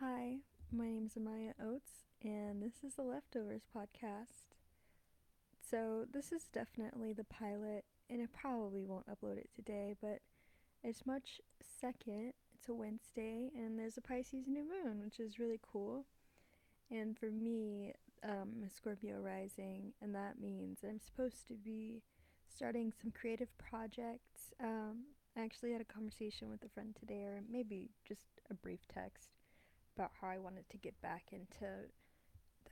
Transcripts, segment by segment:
Hi, my name is Amaya Oates, and this is the Leftovers podcast. So, this is definitely the pilot, and I probably won't upload it today, but it's March 2nd, it's a Wednesday, and there's a Pisces new moon, which is really cool. And for me, um, a Scorpio rising, and that means that I'm supposed to be starting some creative projects. Um, I actually had a conversation with a friend today, or maybe just a brief text about how I wanted to get back into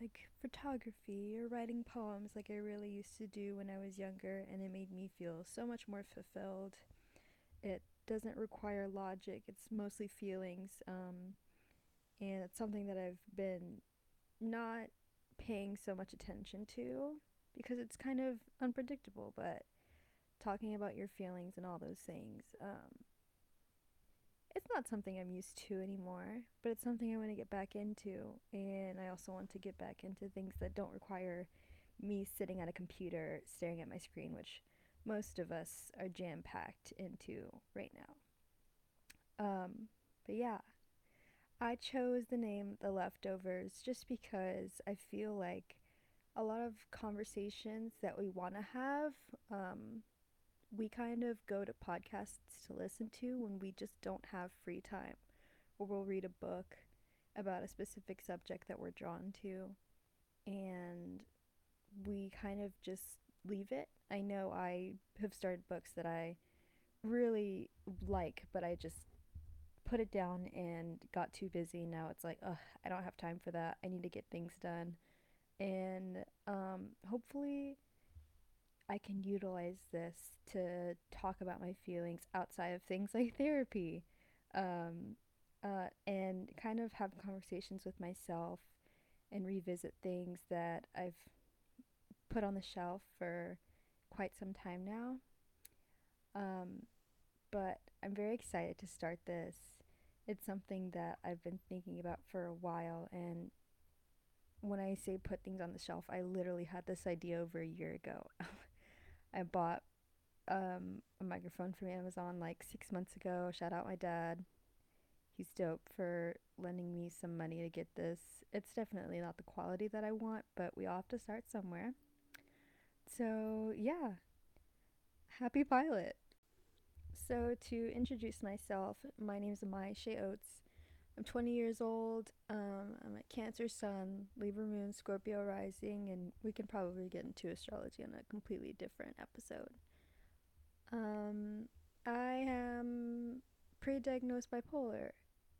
like photography or writing poems like I really used to do when I was younger and it made me feel so much more fulfilled. It doesn't require logic, it's mostly feelings. Um, and it's something that I've been not paying so much attention to because it's kind of unpredictable, but talking about your feelings and all those things um, it's not something I'm used to anymore, but it's something I want to get back into. And I also want to get back into things that don't require me sitting at a computer staring at my screen, which most of us are jam packed into right now. Um, but yeah, I chose the name The Leftovers just because I feel like a lot of conversations that we want to have um, we kind of go to podcasts to listen to when we just don't have free time. Or we'll read a book about a specific subject that we're drawn to and we kind of just leave it. I know I have started books that I really like, but I just put it down and got too busy. Now it's like, ugh, I don't have time for that. I need to get things done. And um, hopefully, I can utilize this to talk about my feelings outside of things like therapy um, uh, and kind of have conversations with myself and revisit things that I've put on the shelf for quite some time now. Um, but I'm very excited to start this. It's something that I've been thinking about for a while, and when I say put things on the shelf, I literally had this idea over a year ago. I bought um, a microphone from Amazon like six months ago. Shout out my dad. He's dope for lending me some money to get this. It's definitely not the quality that I want, but we all have to start somewhere. So, yeah. Happy pilot. So, to introduce myself, my name is Amaya Shea Oates. I'm 20 years old. Um, I'm a Cancer Sun, Libra Moon, Scorpio Rising, and we can probably get into astrology on a completely different episode. Um, I am pre-diagnosed bipolar,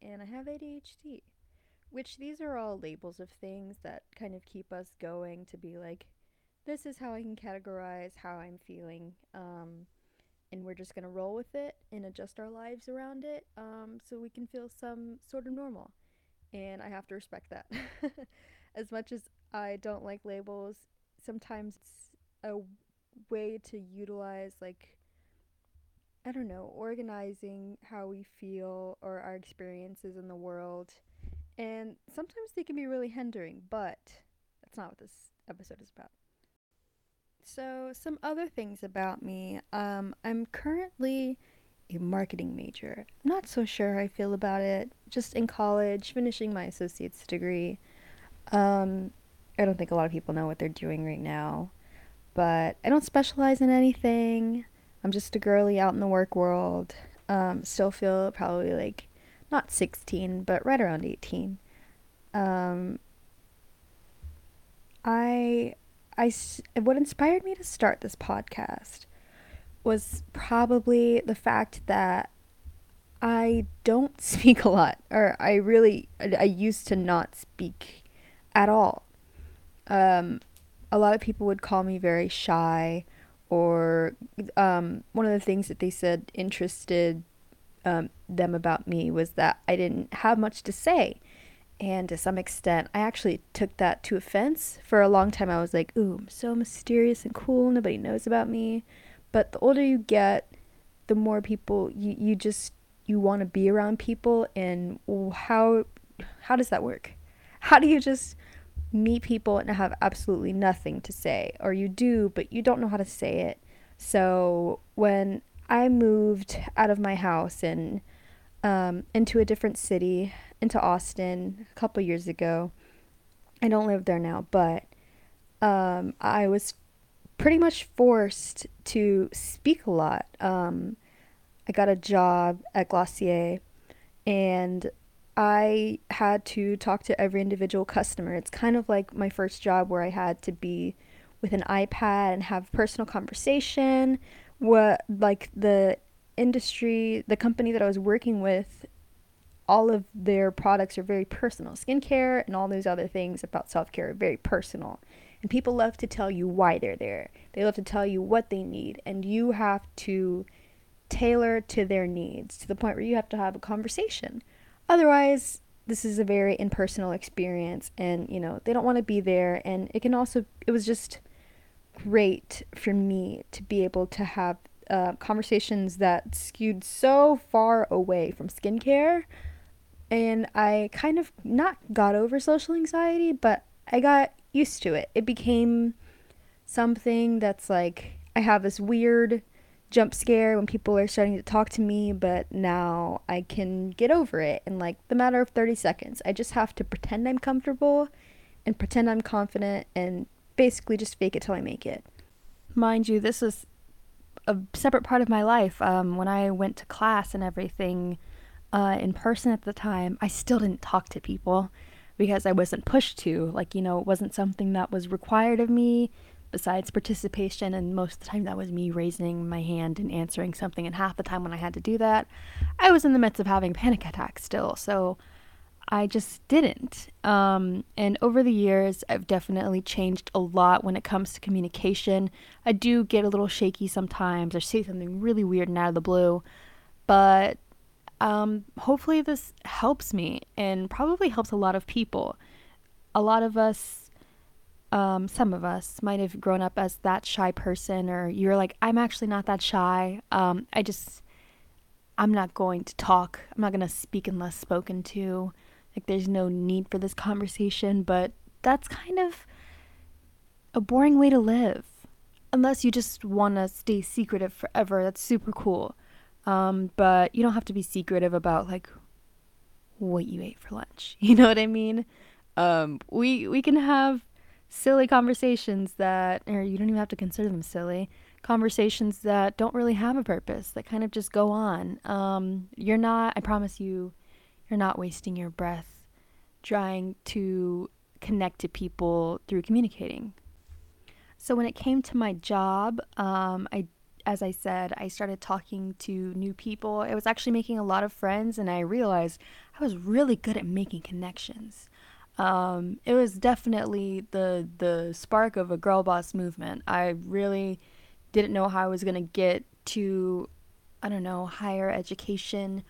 and I have ADHD, which these are all labels of things that kind of keep us going to be like, this is how I can categorize how I'm feeling. Um, and we're just going to roll with it and adjust our lives around it um, so we can feel some sort of normal. And I have to respect that. as much as I don't like labels, sometimes it's a way to utilize, like, I don't know, organizing how we feel or our experiences in the world. And sometimes they can be really hindering, but that's not what this episode is about. So, some other things about me. Um, I'm currently a marketing major. I'm not so sure how I feel about it. Just in college, finishing my associate's degree. Um, I don't think a lot of people know what they're doing right now, but I don't specialize in anything. I'm just a girly out in the work world. Um, still feel probably like not 16, but right around 18. Um, I I, what inspired me to start this podcast was probably the fact that I don't speak a lot, or I really, I used to not speak at all. Um, a lot of people would call me very shy, or um, one of the things that they said interested um, them about me was that I didn't have much to say. And to some extent, I actually took that to offense. For a long time, I was like, ooh, I'm so mysterious and cool. Nobody knows about me. But the older you get, the more people you, you just you want to be around people and how how does that work how do you just meet people and have absolutely nothing to say or you do but you don't know how to say it so when i moved out of my house and um, into a different city, into Austin, a couple years ago. I don't live there now, but um, I was pretty much forced to speak a lot. Um, I got a job at Glossier and I had to talk to every individual customer. It's kind of like my first job where I had to be with an iPad and have personal conversation. What like the industry, the company that I was working with, all of their products are very personal. Skincare and all those other things about self care are very personal. And people love to tell you why they're there. They love to tell you what they need. And you have to tailor to their needs to the point where you have to have a conversation. Otherwise, this is a very impersonal experience and, you know, they don't want to be there. And it can also, it was just great for me to be able to have uh, conversations that skewed so far away from skincare. And I kind of not got over social anxiety, but I got used to it. It became something that's like I have this weird jump scare when people are starting to talk to me, but now I can get over it in like the matter of 30 seconds. I just have to pretend I'm comfortable and pretend I'm confident and basically just fake it till I make it. Mind you, this was a separate part of my life. Um, when I went to class and everything uh, in person at the time, I still didn't talk to people because I wasn't pushed to. Like, you know, it wasn't something that was required of me besides participation. And most of the time, that was me raising my hand and answering something. And half the time, when I had to do that, I was in the midst of having panic attacks still. So I just didn't. Um, and over the years, I've definitely changed a lot when it comes to communication. I do get a little shaky sometimes or say something really weird and out of the blue. But um, hopefully, this helps me and probably helps a lot of people. A lot of us um, some of us might have grown up as that shy person, or you're like, I'm actually not that shy. Um, I just, I'm not going to talk. I'm not going to speak unless spoken to. Like, there's no need for this conversation, but that's kind of a boring way to live. Unless you just want to stay secretive forever. That's super cool. Um, but you don't have to be secretive about, like, what you ate for lunch. You know what I mean? Um, we we can have silly conversations that, or you don't even have to consider them silly, conversations that don't really have a purpose, that kind of just go on. Um, you're not, I promise you, you're not wasting your breath trying to connect to people through communicating. So when it came to my job, um, I as I said, I started talking to new people. I was actually making a lot of friends, and I realized I was really good at making connections um, it was definitely the the spark of a girl boss movement. I really didn't know how I was gonna get to, I don't know, higher education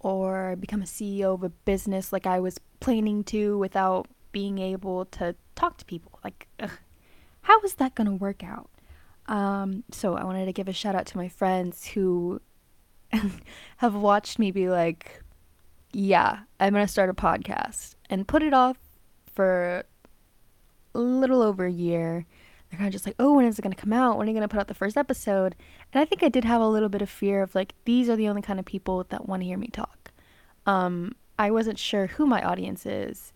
or become a CEO of a business like I was planning to without being able to talk to people. Like, ugh, how was that gonna work out? Um, so I wanted to give a shout out to my friends who have watched me be like, yeah, I'm gonna start a podcast and put it off for a little over a year. They're kind of just like, oh, when is it going to come out? When are you going to put out the first episode? And I think I did have a little bit of fear of like, these are the only kind of people that want to hear me talk. Um, I wasn't sure who my audience is.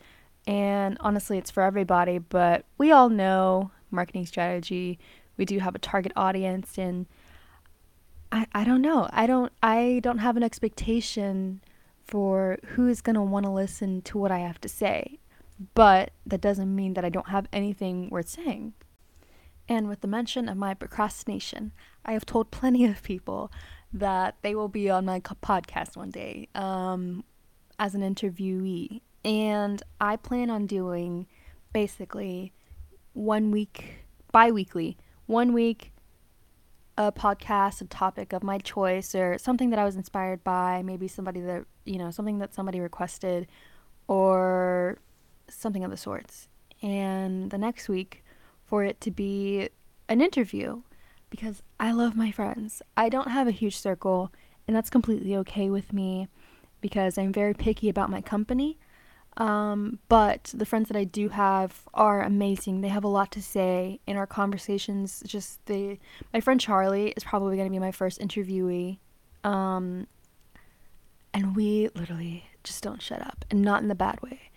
And honestly, it's for everybody, but we all know marketing strategy. We do have a target audience and I, I don't know. I don't I don't have an expectation for who is going to want to listen to what I have to say but that doesn't mean that I don't have anything worth saying. And with the mention of my procrastination, I have told plenty of people that they will be on my podcast one day um, as an interviewee. And I plan on doing basically one week, bi weekly, one week, a podcast, a topic of my choice, or something that I was inspired by, maybe somebody that, you know, something that somebody requested, or something of the sorts. And the next week, for it to be an interview because I love my friends. I don't have a huge circle, and that's completely okay with me because I'm very picky about my company. Um, but the friends that I do have are amazing. They have a lot to say in our conversations. Just the my friend Charlie is probably going to be my first interviewee. Um, And we literally just don't shut up, and not in the bad way.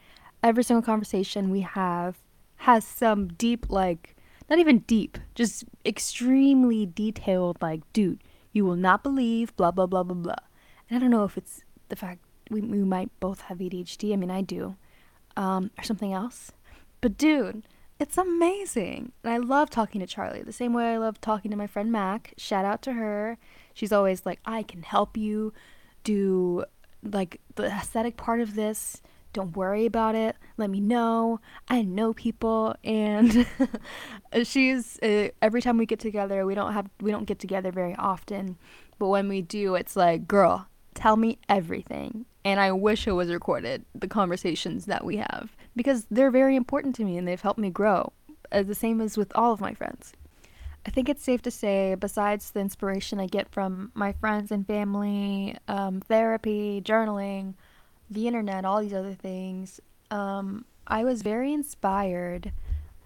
Every single conversation we have has some deep, like, not even deep, just extremely detailed, like, dude, you will not believe, blah, blah, blah, blah, blah. And I don't know if it's the fact we, we might both have ADHD. I mean, I do. Um, or something else. But, dude, it's amazing. And I love talking to Charlie the same way I love talking to my friend Mac. Shout out to her. She's always like, I can help you do like the aesthetic part of this. Don't worry about it. Let me know. I know people, and she's uh, every time we get together. We don't have we don't get together very often, but when we do, it's like, girl, tell me everything. And I wish it was recorded the conversations that we have because they're very important to me and they've helped me grow. Uh, the same as with all of my friends. I think it's safe to say, besides the inspiration I get from my friends and family, um, therapy, journaling, the internet, all these other things, um, I was very inspired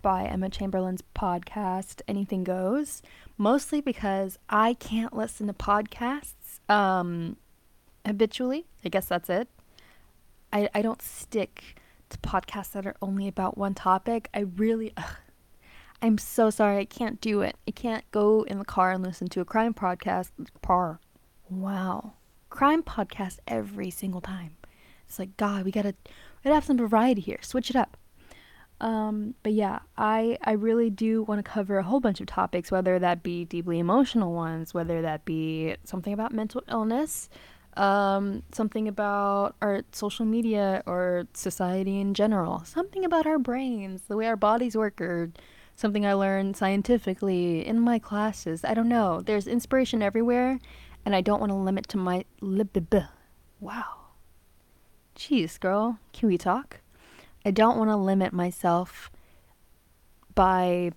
by Emma Chamberlain's podcast, Anything Goes, mostly because I can't listen to podcasts um, habitually. I guess that's it. I, I don't stick to podcasts that are only about one topic. I really, ugh, I'm so sorry. I can't do it. I can't go in the car and listen to a crime podcast. Par. Wow. Crime podcast every single time. It's like, God, we gotta, we gotta have some variety here. Switch it up. Um, but yeah, I I really do want to cover a whole bunch of topics, whether that be deeply emotional ones, whether that be something about mental illness, um, something about our social media or society in general, something about our brains, the way our bodies work, or something I learned scientifically in my classes. I don't know. There's inspiration everywhere, and I don't want to limit to my lib. Wow. Jeez, girl, can we talk? I don't want to limit myself by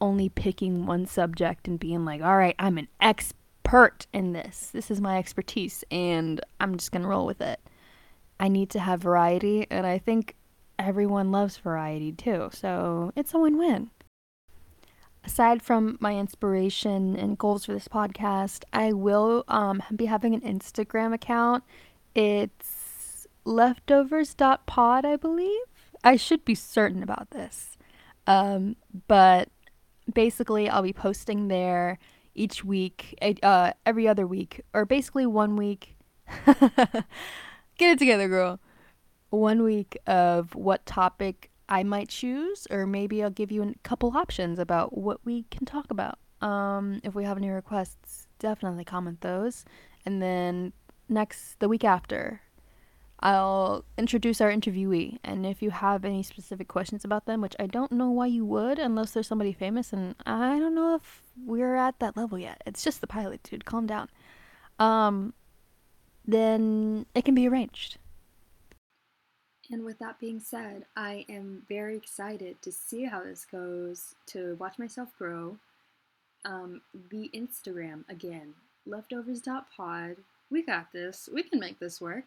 only picking one subject and being like, all right, I'm an expert in this. This is my expertise, and I'm just going to roll with it. I need to have variety, and I think everyone loves variety too, so it's a win win aside from my inspiration and goals for this podcast, I will um, be having an Instagram account. It's leftovers.pod, I believe. I should be certain about this. Um, but basically, I'll be posting there each week, uh, every other week, or basically one week. Get it together, girl. One week of what topic I might choose, or maybe I'll give you a couple options about what we can talk about. Um, if we have any requests, definitely comment those. And then next, the week after, I'll introduce our interviewee. And if you have any specific questions about them, which I don't know why you would unless there's somebody famous, and I don't know if we're at that level yet. It's just the pilot, dude. Calm down. Um, then it can be arranged. And with that being said, I am very excited to see how this goes, to watch myself grow. Um, the Instagram, again, leftovers.pod. We got this. We can make this work.